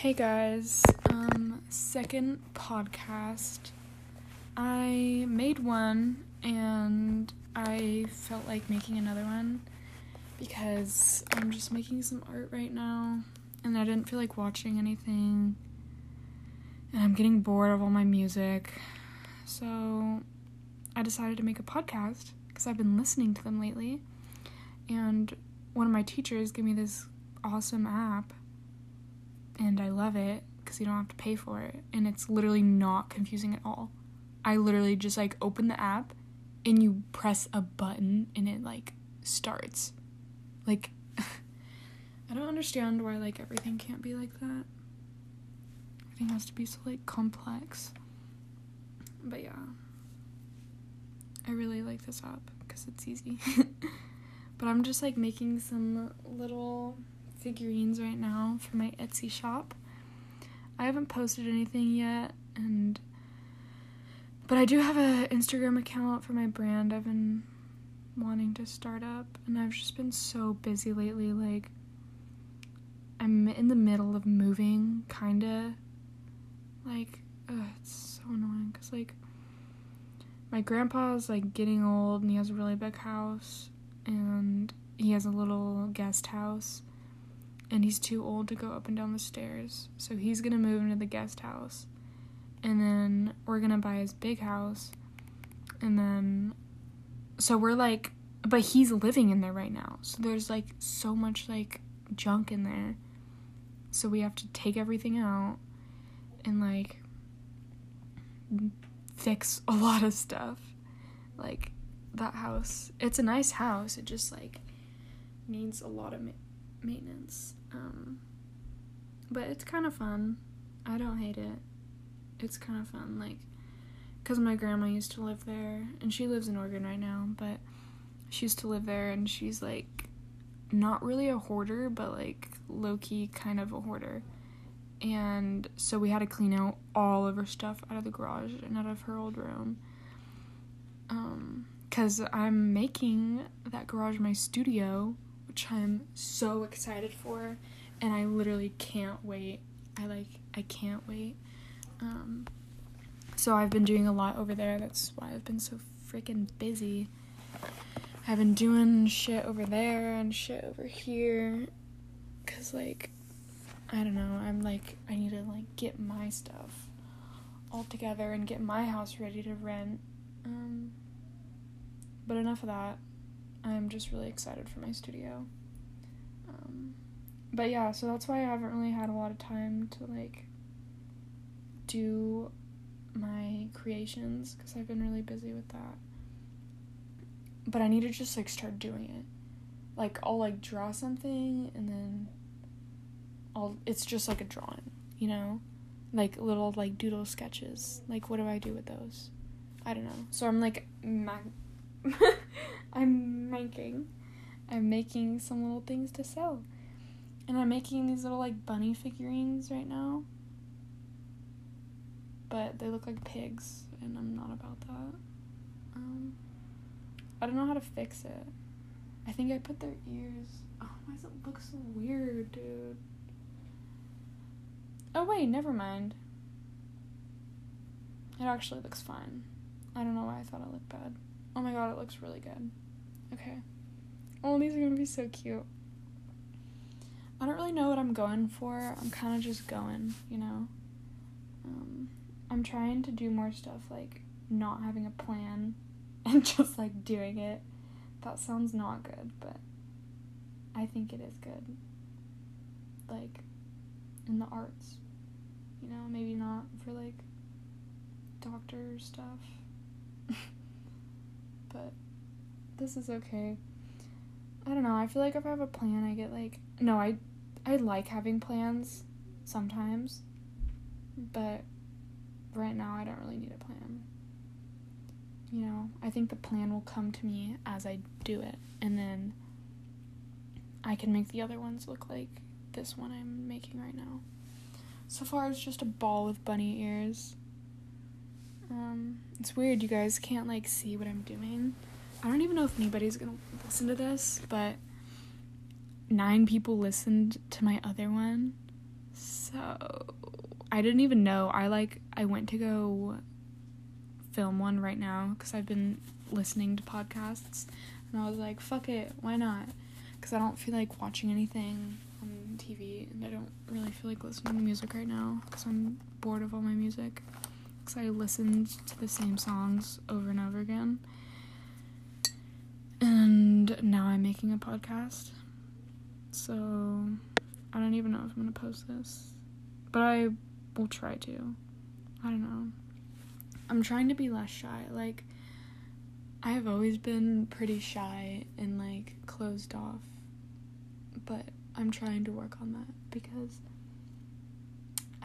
Hey guys, um, second podcast. I made one and I felt like making another one because I'm just making some art right now and I didn't feel like watching anything and I'm getting bored of all my music. So I decided to make a podcast because I've been listening to them lately and one of my teachers gave me this awesome app and I love it because you don't have to pay for it and it's literally not confusing at all. I literally just like open the app and you press a button and it like starts. Like I don't understand why like everything can't be like that. Everything has to be so like complex. But yeah. I really like this app because it's easy. but I'm just like making some little figurines right now for my Etsy shop. I haven't posted anything yet and but I do have an Instagram account for my brand I've been wanting to start up and I've just been so busy lately like I'm in the middle of moving kind of like ugh, it's so annoying cuz like my grandpa's like getting old and he has a really big house and he has a little guest house and he's too old to go up and down the stairs. So he's gonna move into the guest house. And then we're gonna buy his big house. And then so we're like but he's living in there right now. So there's like so much like junk in there. So we have to take everything out and like fix a lot of stuff. Like that house. It's a nice house. It just like needs a lot of ma- maintenance. Um, but it's kind of fun. I don't hate it. It's kind of fun, like, because my grandma used to live there, and she lives in Oregon right now, but she used to live there, and she's like not really a hoarder, but like low key kind of a hoarder. And so we had to clean out all of her stuff out of the garage and out of her old room. Um, because I'm making that garage my studio which I'm so excited for and I literally can't wait. I like I can't wait. Um so I've been doing a lot over there. That's why I've been so freaking busy. I've been doing shit over there and shit over here cuz like I don't know. I'm like I need to like get my stuff all together and get my house ready to rent. Um but enough of that. I'm just really excited for my studio. Um, but yeah, so that's why I haven't really had a lot of time to like do my creations because I've been really busy with that. But I need to just like start doing it. Like I'll like draw something and then I'll it's just like a drawing, you know? Like little like doodle sketches. Like what do I do with those? I don't know. So I'm like I'm making I'm making some little things to sell. And I'm making these little like bunny figurines right now. But they look like pigs and I'm not about that. Um I don't know how to fix it. I think I put their ears. Oh, why does it look so weird, dude? Oh wait, never mind. It actually looks fine. I don't know why I thought it looked bad. Oh my god, it looks really good. Okay. Oh, these are gonna be so cute. I don't really know what I'm going for. I'm kind of just going, you know. Um, I'm trying to do more stuff like not having a plan and just like doing it. That sounds not good, but I think it is good. Like in the arts, you know, maybe not for like doctor stuff. But this is okay. I don't know. I feel like if I have a plan, I get like no, I I like having plans sometimes. But right now I don't really need a plan. You know, I think the plan will come to me as I do it and then I can make the other ones look like this one I'm making right now. So far it's just a ball with bunny ears. Um, it's weird you guys can't like see what I'm doing. I don't even know if anybody's gonna listen to this, but nine people listened to my other one. So I didn't even know. I like I went to go film one right now because I've been listening to podcasts and I was like, fuck it, why not? Because I don't feel like watching anything on TV and I don't really feel like listening to music right now because I'm bored of all my music. Because I listened to the same songs over and over again. And now I'm making a podcast. So I don't even know if I'm going to post this. But I will try to. I don't know. I'm trying to be less shy. Like, I have always been pretty shy and like closed off. But I'm trying to work on that because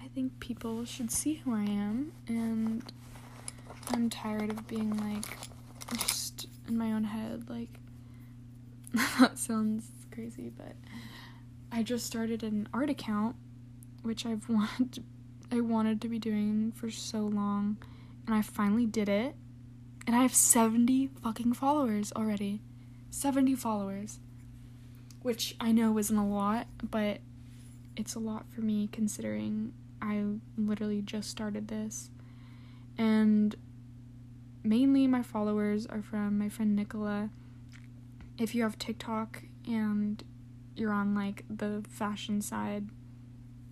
I think people should see who I am and I'm tired of being like just in my own head like that sounds crazy but I just started an art account which I've wanted I wanted to be doing for so long and I finally did it and I have 70 fucking followers already. 70 followers. Which I know isn't a lot, but it's a lot for me considering I literally just started this. And mainly my followers are from my friend Nicola. If you have TikTok and you're on like the fashion side,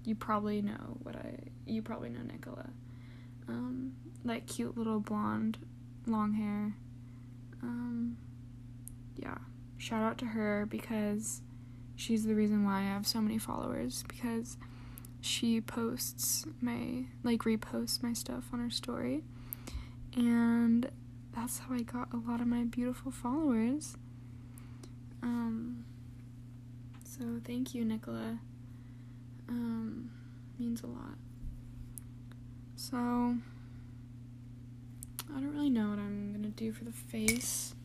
you probably know what I you probably know Nicola. Um, like cute little blonde long hair. Um, yeah, shout out to her because she's the reason why I have so many followers because she posts my like reposts my stuff on her story and that's how I got a lot of my beautiful followers. Um so thank you Nicola. Um means a lot. So I don't really know what I'm gonna do for the face.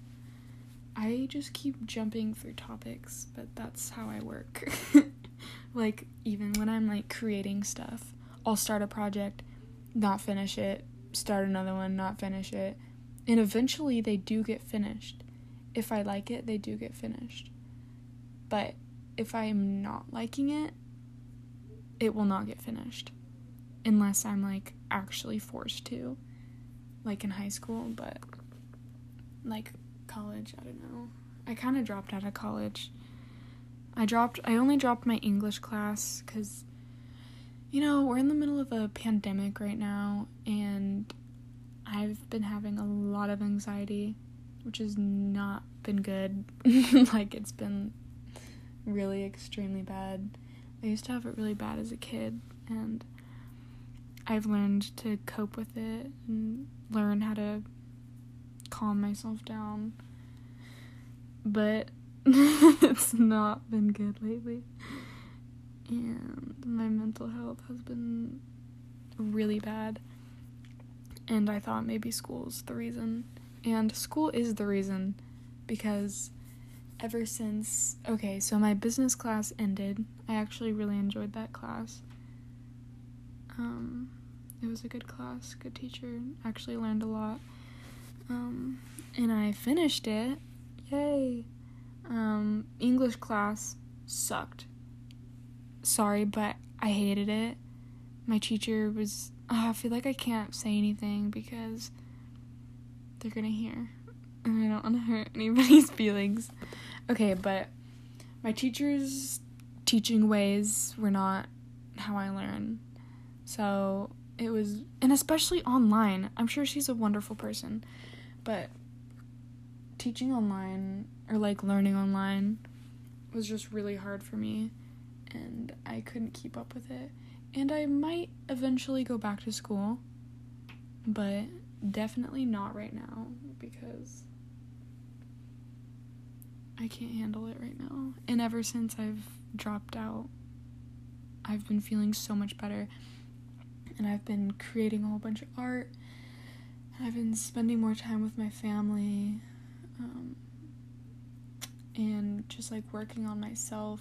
I just keep jumping through topics, but that's how I work. like, even when I'm like creating stuff, I'll start a project, not finish it, start another one, not finish it, and eventually they do get finished. If I like it, they do get finished. But if I'm not liking it, it will not get finished. Unless I'm like actually forced to like in high school, but like college, I don't know. I kind of dropped out of college. I dropped I only dropped my English class cuz you know, we're in the middle of a pandemic right now and I've been having a lot of anxiety, which has not been good. like it's been really extremely bad. I used to have it really bad as a kid and I've learned to cope with it and learn how to calm myself down. But it's not been good lately. And my mental health has been really bad. And I thought maybe school's the reason. And school is the reason because ever since okay, so my business class ended. I actually really enjoyed that class. Um it was a good class, good teacher. Actually learned a lot. Um, and I finished it. Yay. Um, English class sucked. Sorry, but I hated it. My teacher was. Oh, I feel like I can't say anything because they're gonna hear. And I don't want to hurt anybody's feelings. Okay, but my teacher's teaching ways were not how I learn. So it was and especially online i'm sure she's a wonderful person but teaching online or like learning online was just really hard for me and i couldn't keep up with it and i might eventually go back to school but definitely not right now because i can't handle it right now and ever since i've dropped out i've been feeling so much better and I've been creating a whole bunch of art. And I've been spending more time with my family um, and just like working on myself.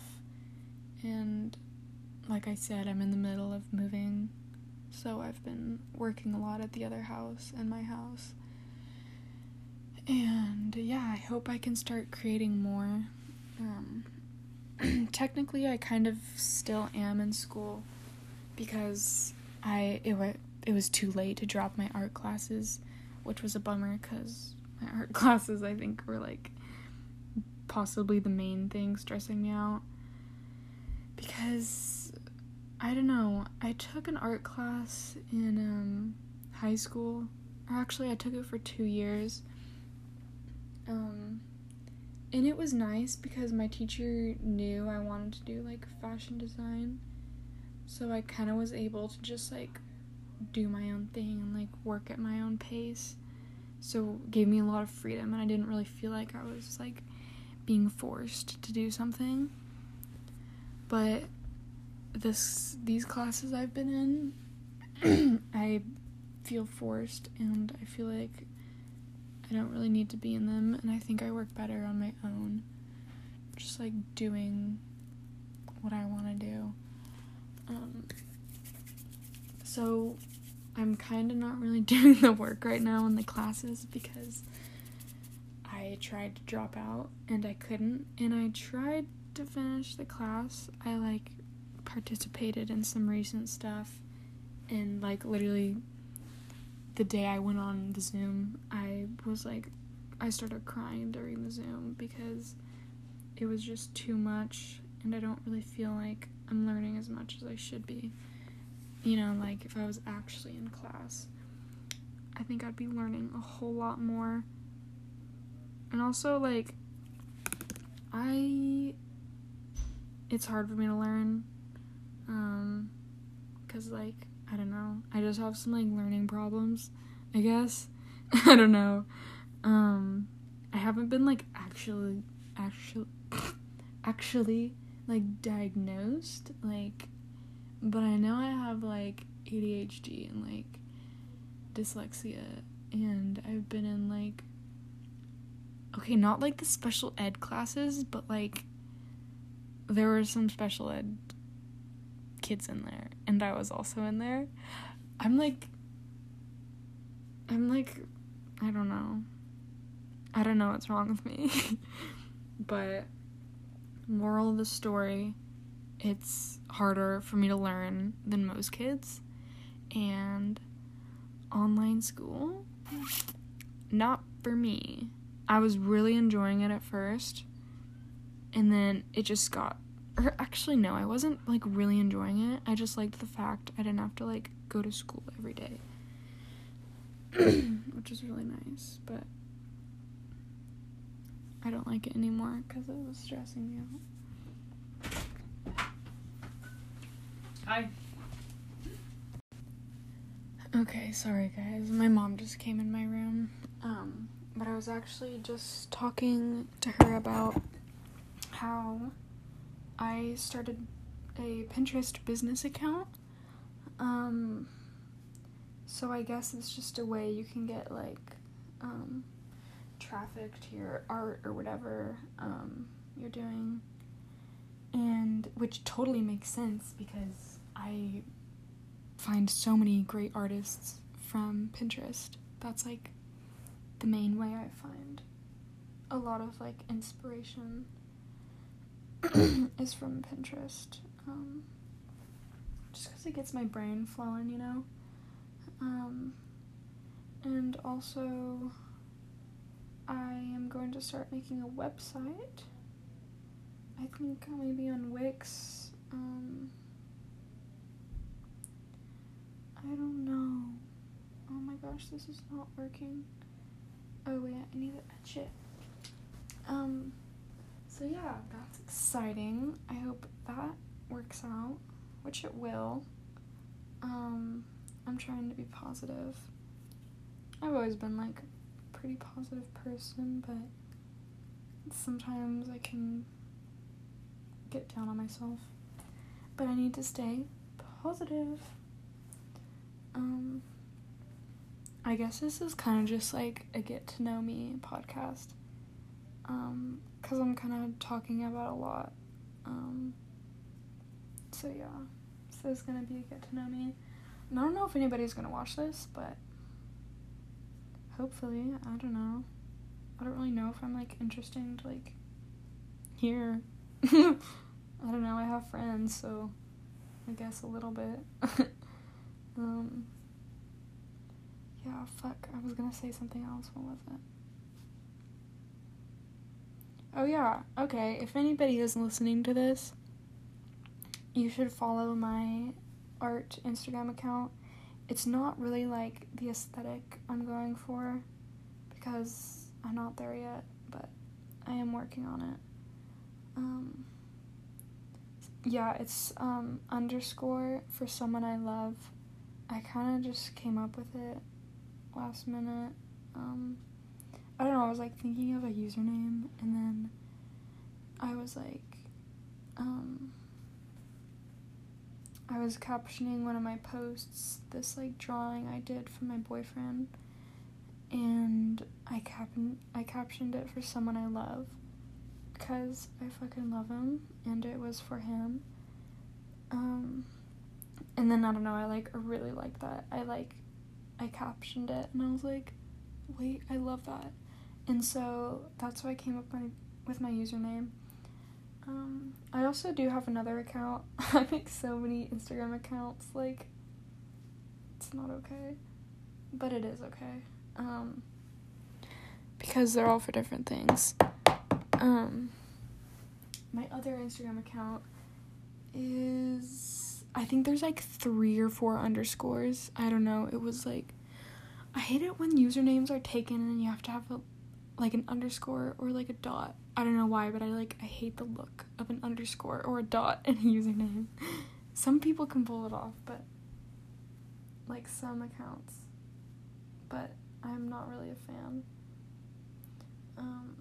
And like I said, I'm in the middle of moving, so I've been working a lot at the other house and my house. And yeah, I hope I can start creating more. Um, technically, I kind of still am in school because I it was it was too late to drop my art classes, which was a bummer because my art classes I think were like possibly the main thing stressing me out because I don't know. I took an art class in um, high school. Or actually, I took it for two years. Um, and it was nice because my teacher knew I wanted to do like fashion design. So I kind of was able to just like do my own thing and like work at my own pace. So gave me a lot of freedom and I didn't really feel like I was like being forced to do something. But this these classes I've been in I feel forced and I feel like I don't really need to be in them and I think I work better on my own. Just like doing what I want to do. Um, so I'm kind of not really doing the work right now in the classes because I tried to drop out and I couldn't and I tried to finish the class. I like participated in some recent stuff and like literally the day I went on the Zoom, I was like I started crying during the Zoom because it was just too much and I don't really feel like I'm learning as much as I should be. You know, like if I was actually in class, I think I'd be learning a whole lot more. And also, like, I. It's hard for me to learn. Um, cause, like, I don't know. I just have some, like, learning problems, I guess. I don't know. Um, I haven't been, like, actually. Actually. actually like diagnosed like but I know I have like ADHD and like dyslexia and I've been in like okay, not like the special ed classes, but like there were some special ed kids in there and I was also in there. I'm like I'm like I don't know. I don't know what's wrong with me. but moral of the story it's harder for me to learn than most kids and online school not for me i was really enjoying it at first and then it just got or actually no i wasn't like really enjoying it i just liked the fact i didn't have to like go to school every day which is really nice but I don't like it anymore because it was stressing me out. Hi. Okay, sorry guys. My mom just came in my room. Was actually just talking to her about how I started a Pinterest business account. Um, so I guess it's just a way you can get like um, traffic to your art or whatever um, you're doing. And which totally makes sense because I find so many great artists from Pinterest. That's like the main way I find a lot of like inspiration is from Pinterest. Um, just because it gets my brain flowing, you know? Um, and also, I am going to start making a website. I think maybe on Wix. Um, I don't know. Oh my gosh, this is not working. Oh wait, I need to etch it. Um, so yeah, that's exciting. I hope that works out, which it will. Um, I'm trying to be positive. I've always been like a pretty positive person, but sometimes I can get down on myself. But I need to stay positive. Um I guess this is kind of just like a get to know me podcast. Um cuz I'm kind of talking about a lot. Um so yeah. So it's to be a get to know me. And I don't know if anybody's to watch this, but hopefully i don't know i don't really know if i'm like interesting to like hear i don't know i have friends so I guess a little bit. um, yeah, fuck. I was gonna say something else. What was it? Oh, yeah. Okay. If anybody is listening to this, you should follow my art Instagram account. It's not really like the aesthetic I'm going for because I'm not there yet, but I am working on it. Um, yeah, it's um, underscore for someone I love. I kind of just came up with it last minute. Um, I don't know, I was like thinking of a username and then I was like, um, I was captioning one of my posts, this like drawing I did for my boyfriend, and I cap I captioned it for someone I love because I fucking love him and it was for him. Um, and then I don't know, I like really like that. I like I captioned it and I was like, wait, I love that. And so that's why I came up my, with my username. Um, I also do have another account. I make so many Instagram accounts, like, it's not okay. But it is okay. Um, because they're all for different things. Um, my other Instagram account is I think there's like three or four underscores. I don't know. It was like I hate it when usernames are taken and you have to have a like an underscore or like a dot. I don't know why, but I like I hate the look of an underscore or a dot in a username. some people can pull it off, but like some accounts. But I'm not really a fan. Um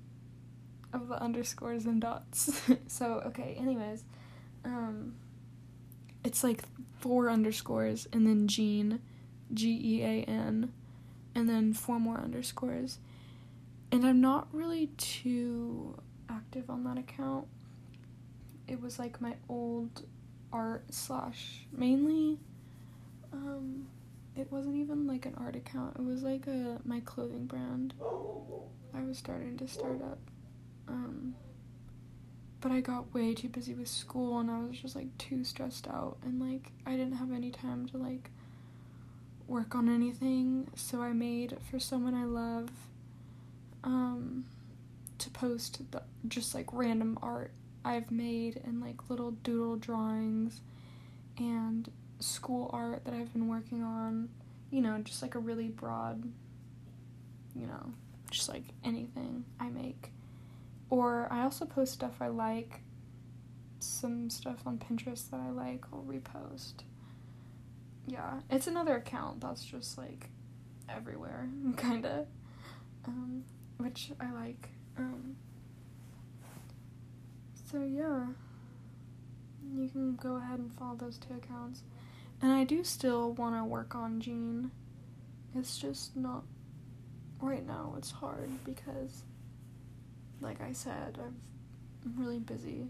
of the underscores and dots. so, okay, anyways, um it's like four underscores and then Gean, G E A N, and then four more underscores. And I'm not really too active on that account. It was like my old art slash mainly um it wasn't even like an art account. It was like a my clothing brand. I was starting to start up. Um but I got way too busy with school and I was just like too stressed out and like I didn't have any time to like work on anything. So I made for someone I love um to post the, just like random art I've made and like little doodle drawings and school art that I've been working on. You know, just like a really broad, you know, just like anything I make. Or I also post stuff I like, some stuff on Pinterest that I like, I'll repost. Yeah, it's another account that's just like everywhere, kinda. Um, which I like. Um, so yeah, you can go ahead and follow those two accounts. And I do still want to work on Gean. It's just not right now. It's hard because like I said, i am really busy.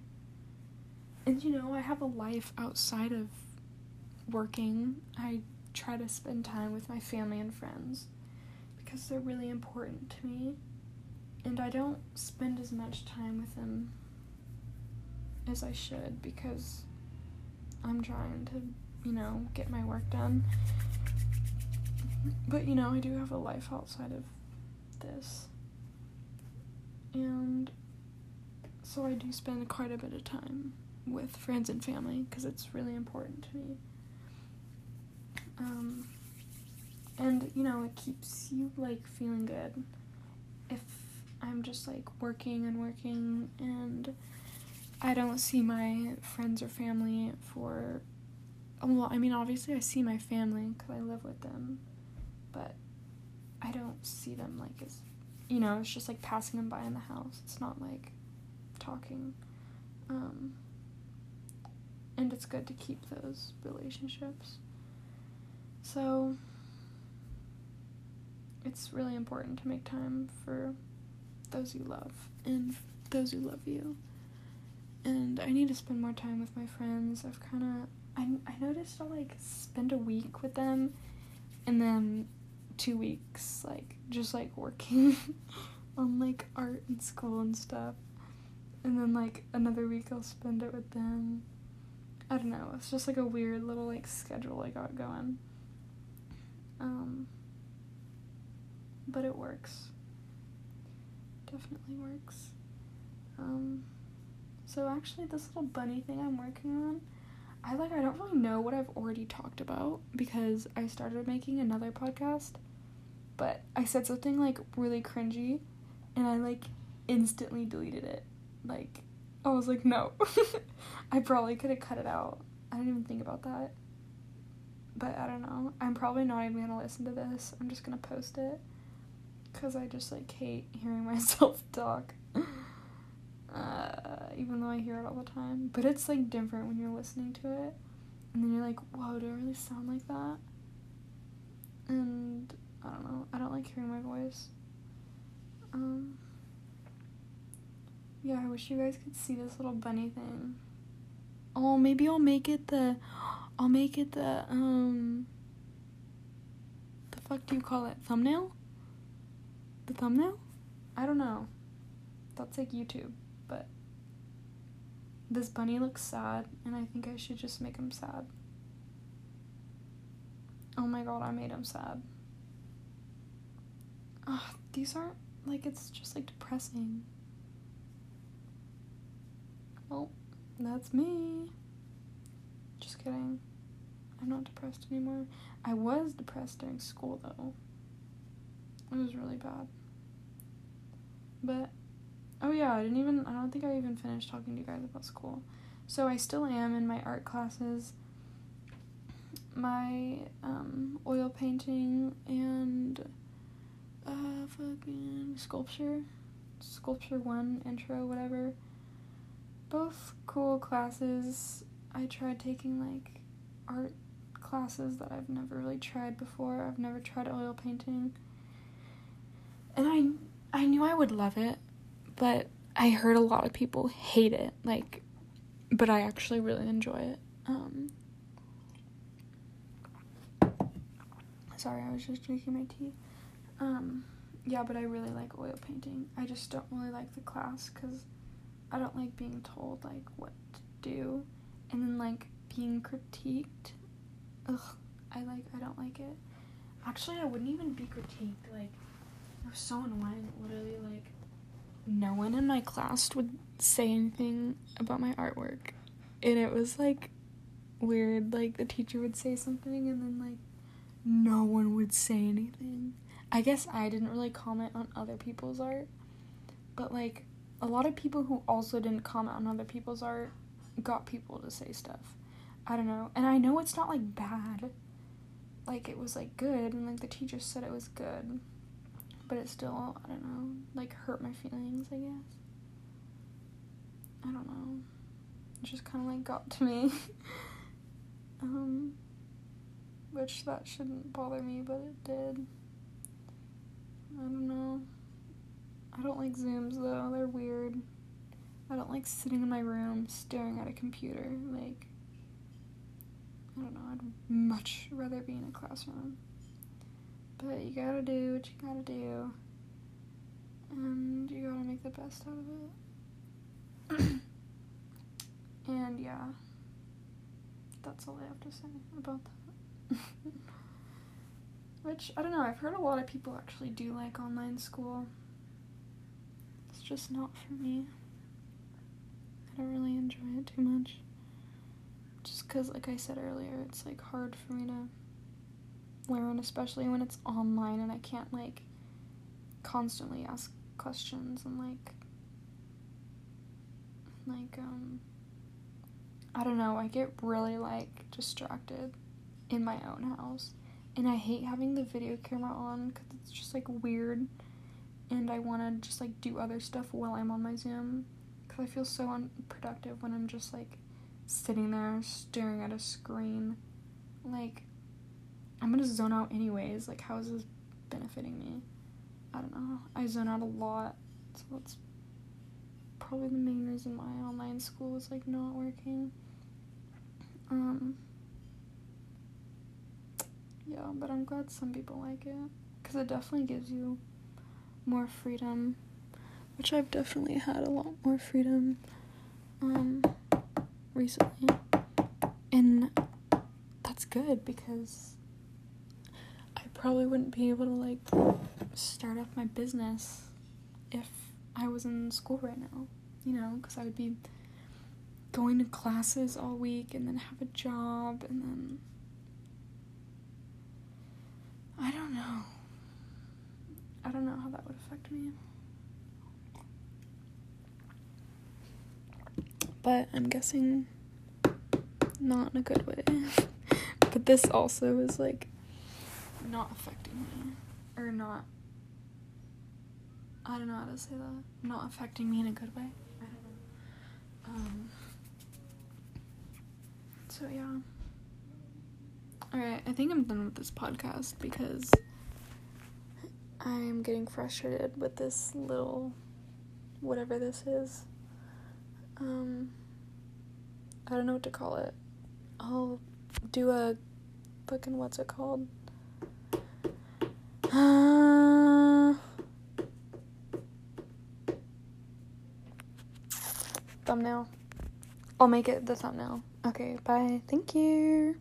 And you know, I have a life outside of working. I try to spend time with my family and friends because they're really important to me. And I don't spend as much time with them as I should because I'm trying to, you know, get my work done. But you know, I do have a life outside of this. And so I do spend quite a bit of time with friends and family because it's really important to me. Um, and you know, it keeps you like feeling good. If I'm just like working and working and I don't see my friends or family for well, I mean, obviously I see my family because I live with them, but I don't see them like as you know, it's just like passing them by in the house. It's not like talking. Um, and it's good to keep those relationships. So, it's really important to make time for those you love and those who love you. And I need to spend more time with my friends. I've kind of I I noticed I'll like spend a week with them and then two weeks like just like working on like art and school and stuff and then like another week i'll spend it with them I don't know. It's just like a weird little like schedule I got going. Um, but it works. Definitely works. Um, so actually, this little bunny thing I'm working on, I like. I don't really know what I've already talked about because I started making another podcast, but I said something like really cringy, and I like instantly deleted it. Like, I was like, no. I probably could have cut it out. I didn't even think about that. But I don't know. I'm probably not even gonna listen to this. I'm just gonna post it. Because I just like hate hearing myself talk. Uh, even though I hear it all the time. But it's like different when you're listening to it. And then you're like, whoa, do I really sound like that? And I don't know. I don't like hearing my voice. Um, yeah, I wish you guys could see this little bunny thing. Oh, maybe I'll make it the. I'll make it the, um. The fuck do you call it? Thumbnail? The thumbnail? I don't know. That's like YouTube, but. This bunny looks sad, and I think I should just make him sad. Oh my god, I made him sad. Ugh, these aren't. Like, it's just like depressing. Well, that's me. Just kidding. I'm not depressed anymore. I was depressed during school though. It was really bad. But oh yeah, I didn't even I don't think I even finished talking to you guys about school. So I still am in my art classes. My um, oil painting and uh fucking sculpture. Sculpture 1 intro whatever both cool classes. I tried taking like art classes that I've never really tried before. I've never tried oil painting. And I I knew I would love it, but I heard a lot of people hate it. Like but I actually really enjoy it. Um Sorry, I was just drinking my tea. Um yeah, but I really like oil painting. I just don't really like the class cuz I don't like being told like what to do and then like being critiqued. Ugh, I like I don't like it. Actually, I wouldn't even be critiqued. Like it was so annoying. Literally, like no one in my class would say anything about my artwork, and it was like weird. Like the teacher would say something, and then like no one would say anything. I guess I didn't really comment on other people's art, but like a lot of people who also didn't comment on other people's art got people to say stuff. I don't know. And I know it's not like bad. Like it was like good and like the teacher said it was good. But it still, I don't know, like hurt my feelings, I guess. I don't know. It just kind of like got to me. um which that shouldn't bother me, but it did. I don't know. I don't like Zooms though, they're weird. I don't like sitting in my room staring at a computer. Like, I don't know, I'd much rather be in a classroom. But you gotta do what you gotta do. And you gotta make the best out of it. and yeah, that's all I have to say about that. Which, I don't know, I've heard a lot of people actually do like online school just not for me. I don't really enjoy it too much. Just because, like I said earlier, it's like hard for me to learn, especially when it's online and I can't like constantly ask questions and like like um I don't know, I get really like distracted in my own house. And I hate having the video camera on cuz it's just like weird and I want to just like do other stuff while I'm on my Zoom because I feel so unproductive when I'm just like sitting there staring at a screen. Like, I'm gonna zone out anyways. Like, how is this benefiting me? I don't know. I zone out a lot, so that's probably the main reason why online school is like not working. Um, yeah, but I'm glad some people like it because it definitely gives you more freedom, which I've definitely had a lot more freedom um, recently. And that's good because I probably wouldn't be able to like start up my business if I was in school right now, you know, because I would be going to classes all week and then have a job and then I don't know. I don't know how that would affect me. But I'm guessing not in a good way. but this also is like not affecting me or not I don't know how to say that. Not affecting me in a good way. I don't know. Um so yeah. Alright, I think I'm done with this podcast because I'm getting frustrated with this little whatever this is. Um I don't know what to call it. I'll do a fucking what's it called? Uh, thumbnail. I'll make it the thumbnail. Okay, bye. Thank you.